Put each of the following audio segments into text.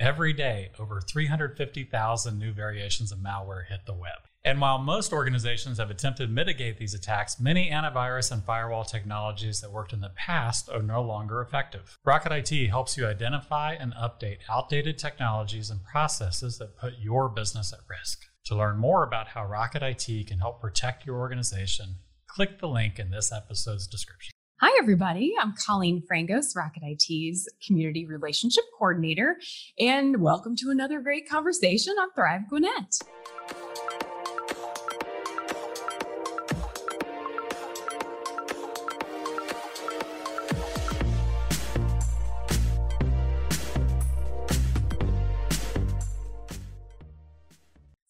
Every day, over 350,000 new variations of malware hit the web. And while most organizations have attempted to mitigate these attacks, many antivirus and firewall technologies that worked in the past are no longer effective. Rocket IT helps you identify and update outdated technologies and processes that put your business at risk. To learn more about how Rocket IT can help protect your organization, click the link in this episode's description. Hi, everybody. I'm Colleen Frangos, Rocket IT's Community Relationship Coordinator, and welcome to another great conversation on Thrive Gwinnett.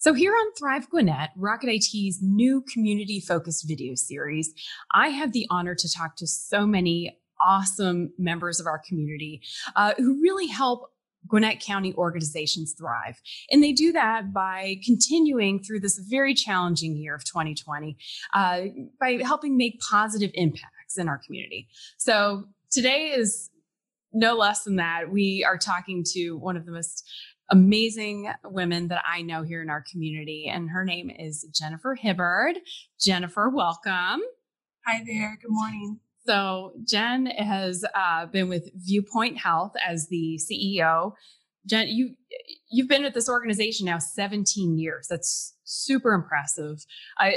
So, here on Thrive Gwinnett, Rocket IT's new community focused video series, I have the honor to talk to so many awesome members of our community uh, who really help Gwinnett County organizations thrive. And they do that by continuing through this very challenging year of 2020 uh, by helping make positive impacts in our community. So, today is no less than that. We are talking to one of the most amazing women that I know here in our community. And her name is Jennifer Hibbard. Jennifer, welcome. Hi there. Good morning. So, Jen has uh, been with Viewpoint Health as the CEO. Jen, you you've been at this organization now 17 years. That's super impressive. I,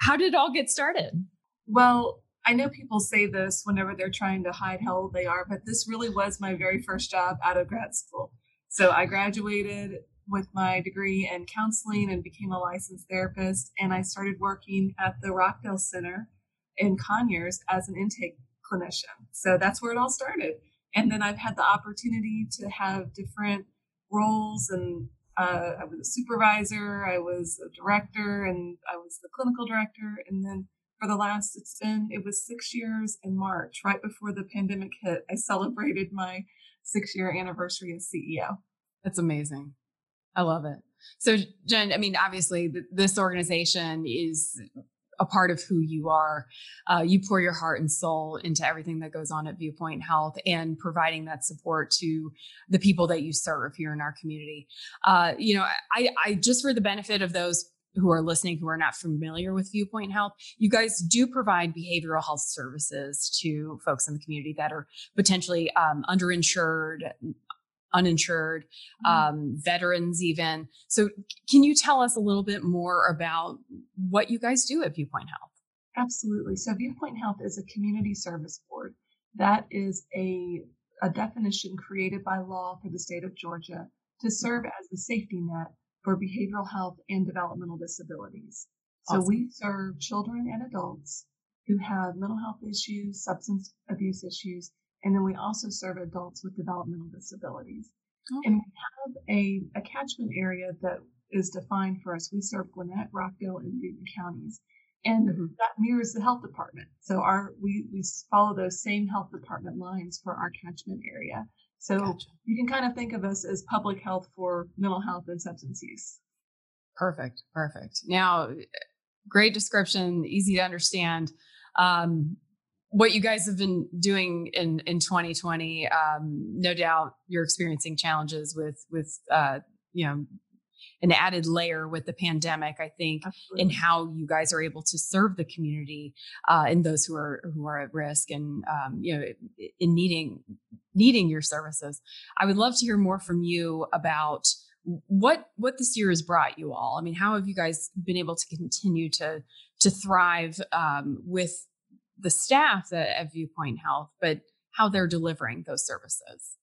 how did it all get started? Well, I know people say this whenever they're trying to hide how old they are, but this really was my very first job out of grad school. So I graduated with my degree in counseling and became a licensed therapist. And I started working at the Rockdale Center in Conyers as an intake clinician. So that's where it all started. And then I've had the opportunity to have different roles and uh, I was a supervisor, I was a director, and I was the clinical director. And then for the last, it's been, it was six years in March, right before the pandemic hit. I celebrated my six year anniversary as CEO. That's amazing. I love it. So, Jen, I mean, obviously, th- this organization is a part of who you are. Uh, you pour your heart and soul into everything that goes on at Viewpoint Health and providing that support to the people that you serve here in our community. Uh, you know, I, I just for the benefit of those who are listening who are not familiar with Viewpoint Health, you guys do provide behavioral health services to folks in the community that are potentially um, underinsured, uninsured, mm-hmm. um, veterans, even. So, can you tell us a little bit more about what you guys do at Viewpoint Health? Absolutely. So, Viewpoint Health is a community service board. That is a, a definition created by law for the state of Georgia to serve as the safety net for behavioral health and developmental disabilities. Awesome. So we serve children and adults who have mental health issues, substance abuse issues, and then we also serve adults with developmental disabilities. Oh. And we have a, a catchment area that is defined for us. We serve Gwinnett, Rockdale, and Newton counties. And mm-hmm. that mirrors the health department. So our we, we follow those same health department lines for our catchment area. So gotcha. you can kind of think of us as public health for mental health and substance use. Perfect. Perfect. Now, great description, easy to understand. Um, what you guys have been doing in in 2020, um, no doubt you're experiencing challenges with with uh, you know an added layer with the pandemic, I think, Absolutely. in how you guys are able to serve the community uh, and those who are who are at risk and um, you know in needing needing your services. I would love to hear more from you about what what this year has brought you all. I mean, how have you guys been able to continue to to thrive um, with the staff at, at Viewpoint Health, but how they're delivering those services?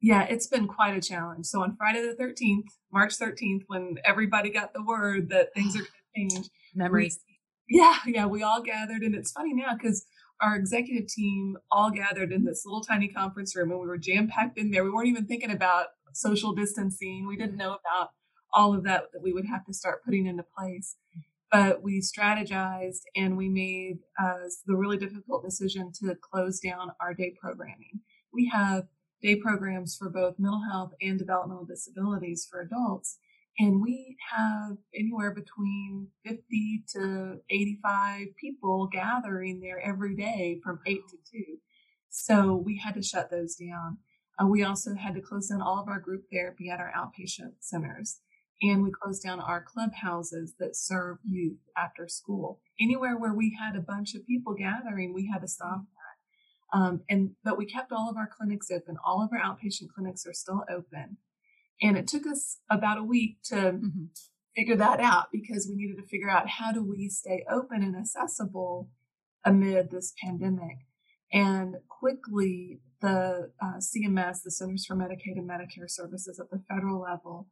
Yeah, it's been quite a challenge. So on Friday the 13th, March 13th, when everybody got the word that things are going to change, memories. We, yeah, yeah, we all gathered. And it's funny now because our executive team all gathered in this little tiny conference room and we were jam packed in there. We weren't even thinking about social distancing. We didn't know about all of that that we would have to start putting into place. But we strategized and we made uh, the really difficult decision to close down our day programming. We have day programs for both mental health and developmental disabilities for adults. And we have anywhere between 50 to 85 people gathering there every day from 8 to 2. So we had to shut those down. Uh, we also had to close down all of our group therapy at our outpatient centers. And we closed down our clubhouses that serve youth after school. Anywhere where we had a bunch of people gathering, we had to stop that. Um, and but we kept all of our clinics open. All of our outpatient clinics are still open. And it took us about a week to mm-hmm. figure that out because we needed to figure out how do we stay open and accessible amid this pandemic. And quickly, the uh, CMS, the Centers for Medicaid and Medicare Services at the federal level,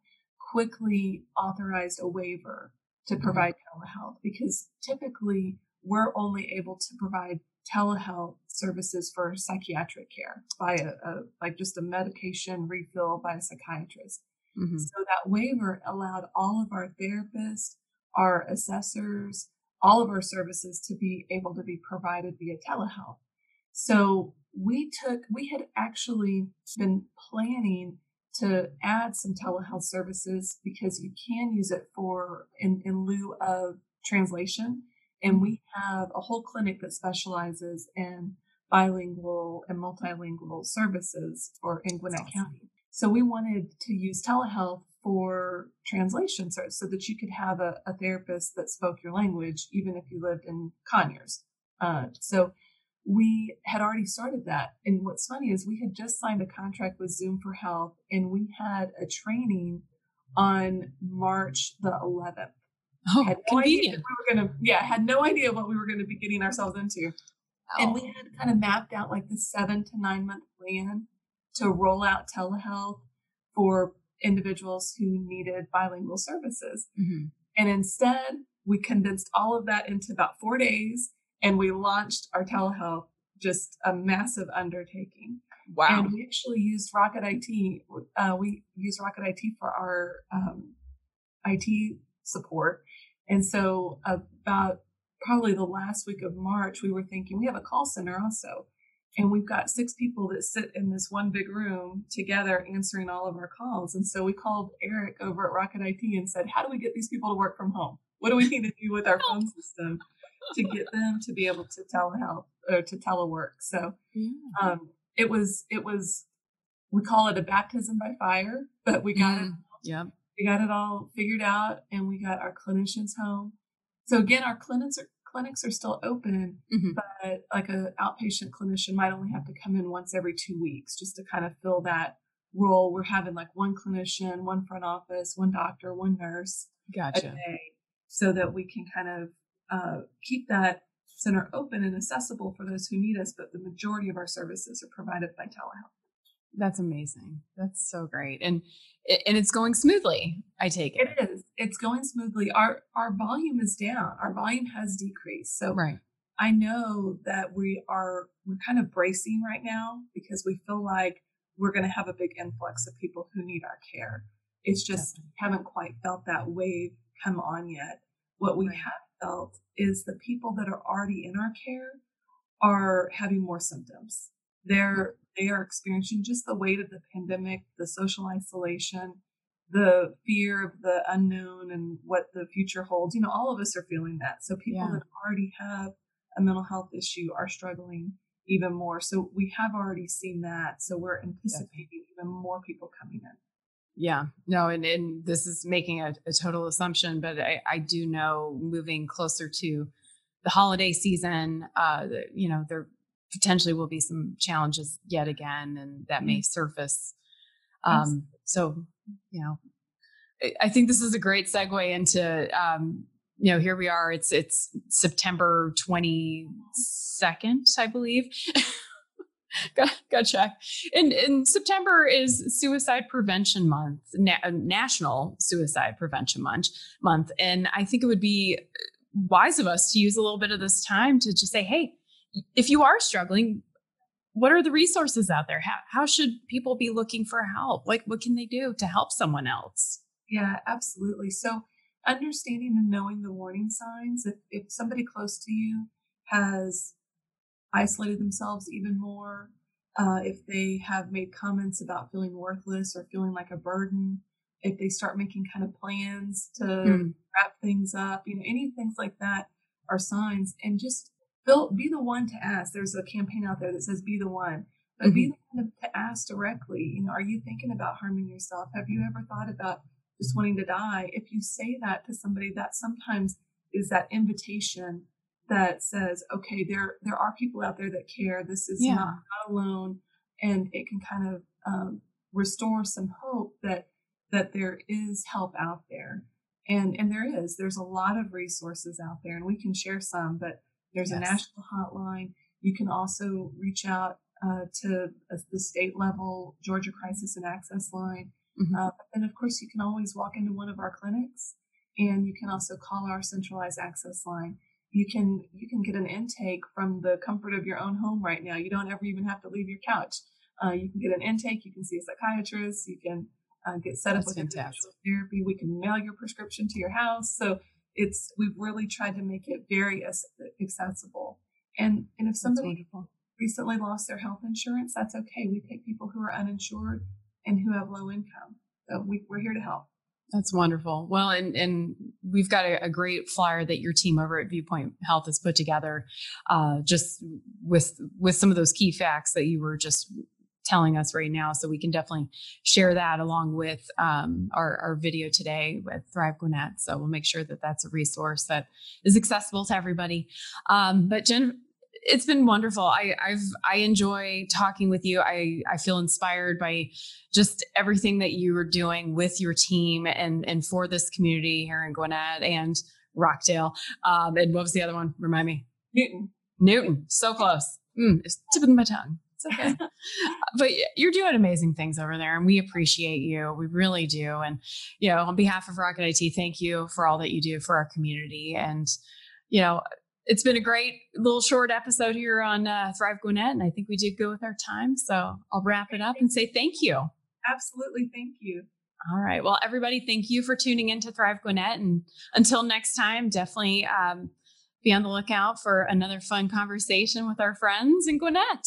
quickly authorized a waiver to mm-hmm. provide mm-hmm. telehealth because typically we're only able to provide telehealth services for psychiatric care by a, a like just a medication refill by a psychiatrist. Mm-hmm. So that waiver allowed all of our therapists, our assessors, all of our services to be able to be provided via telehealth. So we took, we had actually been planning to add some telehealth services because you can use it for in, in lieu of translation. And we have a whole clinic that specializes in bilingual and multilingual services for in Gwinnett awesome. County. So we wanted to use telehealth for translation so, so that you could have a, a, therapist that spoke your language, even if you lived in Conyers. Uh, so we had already started that. And what's funny is we had just signed a contract with Zoom for Health and we had a training on March the 11th. Oh, had no convenient. we were to, yeah, had no idea what we were going to be getting ourselves into. Oh. And we had kind of mapped out like the seven to nine month plan to roll out telehealth for individuals who needed bilingual services. Mm-hmm. And instead, we condensed all of that into about four days and we launched our telehealth, just a massive undertaking. Wow. And we actually used Rocket IT. Uh, we used Rocket IT for our um, IT support. And so about probably the last week of March, we were thinking we have a call center also. And we've got six people that sit in this one big room together answering all of our calls. And so we called Eric over at Rocket IT and said, How do we get these people to work from home? What do we need to do with our phone system to get them to be able to telehealth or to telework? So um, it was, it was, we call it a baptism by fire, but we got mm, it. Yeah. We got it all figured out and we got our clinicians home. So again, our clinics are clinics are still open, mm-hmm. but like an outpatient clinician might only have to come in once every two weeks just to kind of fill that role. We're having like one clinician, one front office, one doctor, one nurse gotcha. a day so that we can kind of uh, keep that center open and accessible for those who need us. But the majority of our services are provided by telehealth. That's amazing. That's so great. And and it's going smoothly. I take it. It is. It's going smoothly. Our our volume is down. Our volume has decreased. So right. I know that we are we're kind of bracing right now because we feel like we're going to have a big influx of people who need our care. It's just Definitely. haven't quite felt that wave come on yet. What we right. have felt is the people that are already in our care are having more symptoms. They're they are experiencing just the weight of the pandemic, the social isolation, the fear of the unknown and what the future holds. You know, all of us are feeling that. So people yeah. that already have a mental health issue are struggling even more. So we have already seen that. So we're anticipating even more people coming in. Yeah, no, and, and this is making a, a total assumption, but I, I do know moving closer to the holiday season, uh, you know, there potentially will be some challenges yet again, and that may mm-hmm. surface. Um, so, you know, I think this is a great segue into, um, you know, here we are. It's it's September twenty second, I believe. got, got check. And, and September is Suicide Prevention Month, na- National Suicide Prevention Month. Month, and I think it would be wise of us to use a little bit of this time to just say, hey, if you are struggling, what are the resources out there? How, how should people be looking for help? Like, what can they do to help someone else? Yeah, absolutely. So, understanding and knowing the warning signs, if, if somebody close to you has isolated themselves even more, uh, if they have made comments about feeling worthless or feeling like a burden, if they start making kind of plans to mm. wrap things up, you know, any things like that are signs. And just Bill, be the one to ask. There's a campaign out there that says be the one. but mm-hmm. be the one to ask directly, you know, are you thinking about harming yourself? Have you ever thought about just wanting to die? If you say that to somebody, that sometimes is that invitation that says, okay, there there are people out there that care. This is yeah. not, not, alone, and it can kind of um, restore some hope that that there is help out there, and and there is. There's a lot of resources out there, and we can share some. But there's yes. a national hotline. You can also reach out uh, to uh, the state level Georgia Crisis and Access line. Mm-hmm. Uh, and of course, you can always walk into one of our clinics, and you can also call our centralized access line you can you can get an intake from the comfort of your own home right now. You don't ever even have to leave your couch. Uh, you can get an intake. You can see a psychiatrist. You can uh, get set That's up with fantastic. therapy. We can mail your prescription to your house. So it's we've really tried to make it very accessible. And and if somebody recently lost their health insurance, that's okay. We take people who are uninsured and who have low income. So we, we're here to help. That's wonderful. Well, and and we've got a, a, great flyer that your team over at Viewpoint Health has put together, uh, just with with some of those key facts that you were just telling us right now. So we can definitely share that along with um, our, our video today with Thrive Gwinnett. So we'll make sure that that's a resource that is accessible to everybody. Um, but Jen, it's been wonderful. I, I've I enjoy talking with you. I I feel inspired by just everything that you are doing with your team and and for this community here in Gwinnett and Rockdale. Um, and what was the other one? Remind me. Newton. Newton. So close. Mm, it's tip of my tongue. It's okay. but you're doing amazing things over there, and we appreciate you. We really do. And you know, on behalf of Rocket IT, thank you for all that you do for our community. And you know, it's been a great little short episode here on uh, Thrive Gwinnett, and I think we did good with our time. So I'll wrap it up and say thank you. Absolutely, thank you. All right. Well, everybody, thank you for tuning in to Thrive Gwinnett, and until next time, definitely um, be on the lookout for another fun conversation with our friends in Gwinnett.